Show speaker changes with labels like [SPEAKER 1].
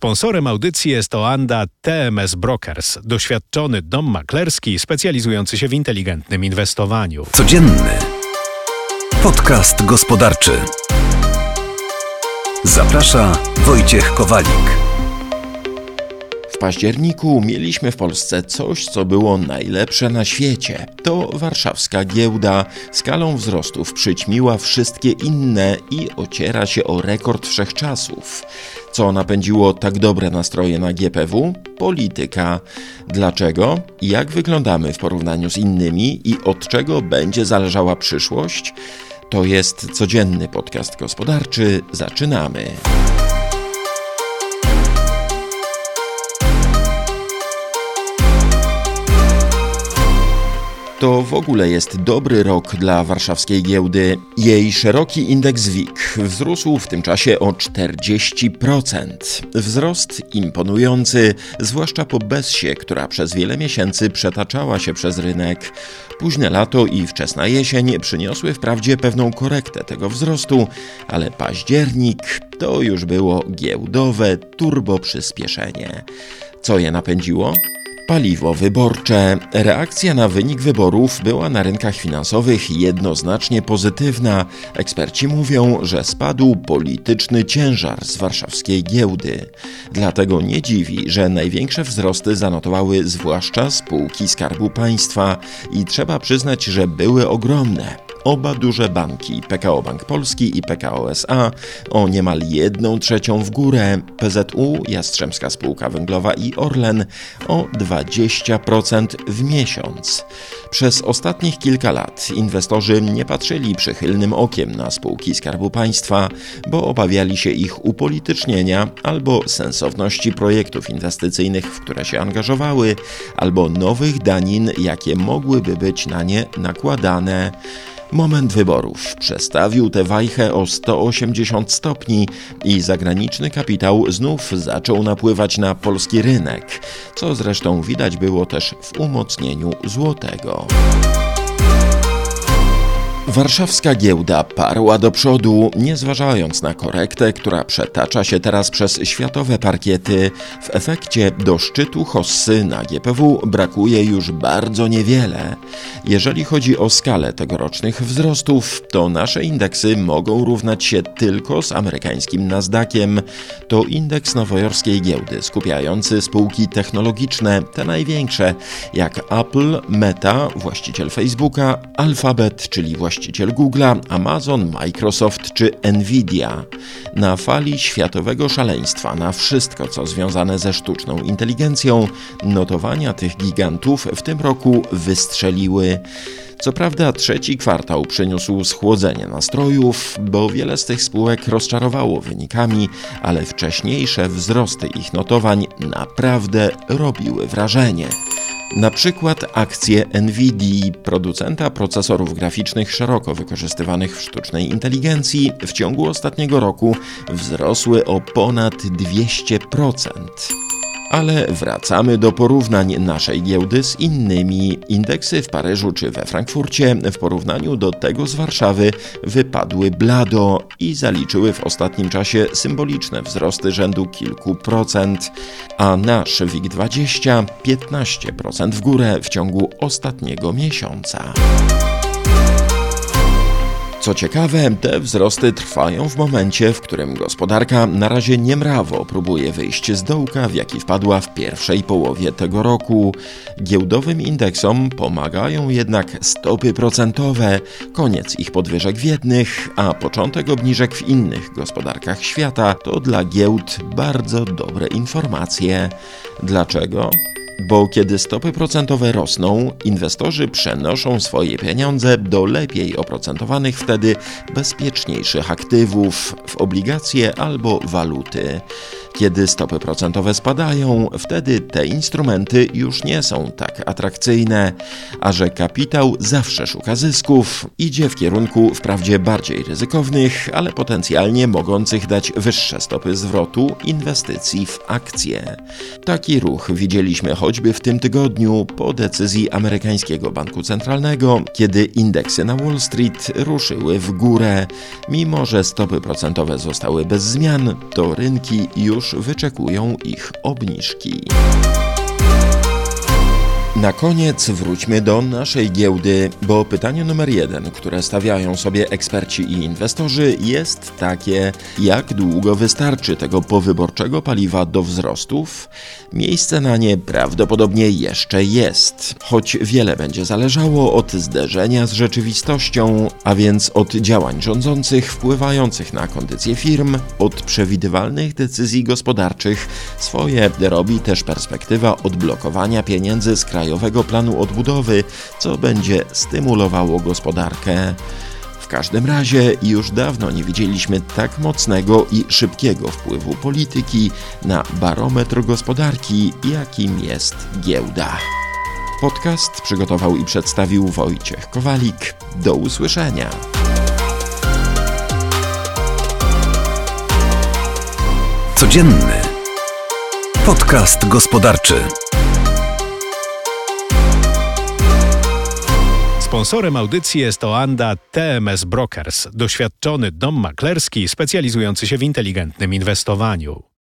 [SPEAKER 1] Sponsorem audycji jest Oanda TMS Brokers, doświadczony dom maklerski specjalizujący się w inteligentnym inwestowaniu.
[SPEAKER 2] Codzienny podcast gospodarczy. Zaprasza Wojciech Kowalik
[SPEAKER 3] październiku mieliśmy w Polsce coś, co było najlepsze na świecie. To warszawska giełda skalą wzrostów przyćmiła wszystkie inne i ociera się o rekord wszechczasów. Co napędziło tak dobre nastroje na GPW? Polityka. Dlaczego? Jak wyglądamy w porównaniu z innymi i od czego będzie zależała przyszłość? To jest codzienny podcast gospodarczy. Zaczynamy. To w ogóle jest dobry rok dla warszawskiej giełdy. Jej szeroki indeks WIG wzrósł w tym czasie o 40%. Wzrost imponujący, zwłaszcza po Bessie, która przez wiele miesięcy przetaczała się przez rynek. Późne lato i wczesna jesień przyniosły wprawdzie pewną korektę tego wzrostu, ale październik to już było giełdowe turbo przyspieszenie. Co je napędziło? Paliwo wyborcze. Reakcja na wynik wyborów była na rynkach finansowych jednoznacznie pozytywna. Eksperci mówią, że spadł polityczny ciężar z warszawskiej giełdy. Dlatego nie dziwi, że największe wzrosty zanotowały zwłaszcza spółki Skarbu Państwa i trzeba przyznać, że były ogromne. Oba duże banki, PKO Bank Polski i PKO SA, o niemal jedną trzecią w górę, PZU, Jastrzębska Spółka Węglowa i Orlen o 20% w miesiąc. Przez ostatnich kilka lat inwestorzy nie patrzyli przychylnym okiem na spółki Skarbu Państwa, bo obawiali się ich upolitycznienia albo sensowności projektów inwestycyjnych, w które się angażowały, albo nowych danin, jakie mogłyby być na nie nakładane. Moment wyborów przestawił tę wajchę o 180 stopni i zagraniczny kapitał znów zaczął napływać na polski rynek, co zresztą widać było też w umocnieniu złotego. Warszawska giełda parła do przodu, nie zważając na korektę, która przetacza się teraz przez światowe parkiety. W efekcie do szczytu hossy na GPW brakuje już bardzo niewiele. Jeżeli chodzi o skalę tegorocznych wzrostów, to nasze indeksy mogą równać się tylko z amerykańskim Nasdaqiem. To indeks nowojorskiej giełdy, skupiający spółki technologiczne, te największe, jak Apple, Meta, właściciel Facebooka, Alphabet, czyli właściciel właściciel Google'a, Amazon, Microsoft czy Nvidia. Na fali światowego szaleństwa na wszystko, co związane ze sztuczną inteligencją, notowania tych gigantów w tym roku wystrzeliły. Co prawda trzeci kwartał przyniósł schłodzenie nastrojów, bo wiele z tych spółek rozczarowało wynikami, ale wcześniejsze wzrosty ich notowań naprawdę robiły wrażenie. Na przykład akcje Nvidia, producenta procesorów graficznych szeroko wykorzystywanych w sztucznej inteligencji, w ciągu ostatniego roku wzrosły o ponad 200%. Ale wracamy do porównań naszej giełdy z innymi. Indeksy w Paryżu czy we Frankfurcie w porównaniu do tego z Warszawy wypadły blado i zaliczyły w ostatnim czasie symboliczne wzrosty rzędu kilku procent, a nasz WIG20 15% w górę w ciągu ostatniego miesiąca. Co ciekawe, te wzrosty trwają w momencie, w którym gospodarka na razie niemrawo próbuje wyjść z dołka, w jaki wpadła w pierwszej połowie tego roku. Giełdowym indeksom pomagają jednak stopy procentowe, koniec ich podwyżek w jednych, a początek obniżek w innych gospodarkach świata to dla giełd bardzo dobre informacje. Dlaczego? Bo kiedy stopy procentowe rosną, inwestorzy przenoszą swoje pieniądze do lepiej oprocentowanych wtedy bezpieczniejszych aktywów w obligacje albo waluty. Kiedy stopy procentowe spadają, wtedy te instrumenty już nie są tak atrakcyjne, a że kapitał zawsze szuka zysków, idzie w kierunku wprawdzie bardziej ryzykownych, ale potencjalnie mogących dać wyższe stopy zwrotu inwestycji w akcje. Taki ruch widzieliśmy choćby w tym tygodniu po decyzji amerykańskiego banku centralnego, kiedy indeksy na Wall Street ruszyły w górę. Mimo, że stopy procentowe zostały bez zmian, to rynki już wyczekują ich obniżki. Na koniec wróćmy do naszej giełdy, bo pytanie numer jeden, które stawiają sobie eksperci i inwestorzy, jest takie: jak długo wystarczy tego powyborczego paliwa do wzrostów? Miejsce na nie prawdopodobnie jeszcze jest, choć wiele będzie zależało od zderzenia z rzeczywistością, a więc od działań rządzących wpływających na kondycję firm, od przewidywalnych decyzji gospodarczych. Swoje robi też perspektywa odblokowania pieniędzy z kraju Krajowego Planu Odbudowy, co będzie stymulowało gospodarkę. W każdym razie już dawno nie widzieliśmy tak mocnego i szybkiego wpływu polityki na barometr gospodarki, jakim jest giełda. Podcast przygotował i przedstawił Wojciech Kowalik. Do usłyszenia.
[SPEAKER 2] Codzienny podcast gospodarczy.
[SPEAKER 1] Sponsorem audycji jest Oanda TMS Brokers, doświadczony dom maklerski specjalizujący się w inteligentnym inwestowaniu.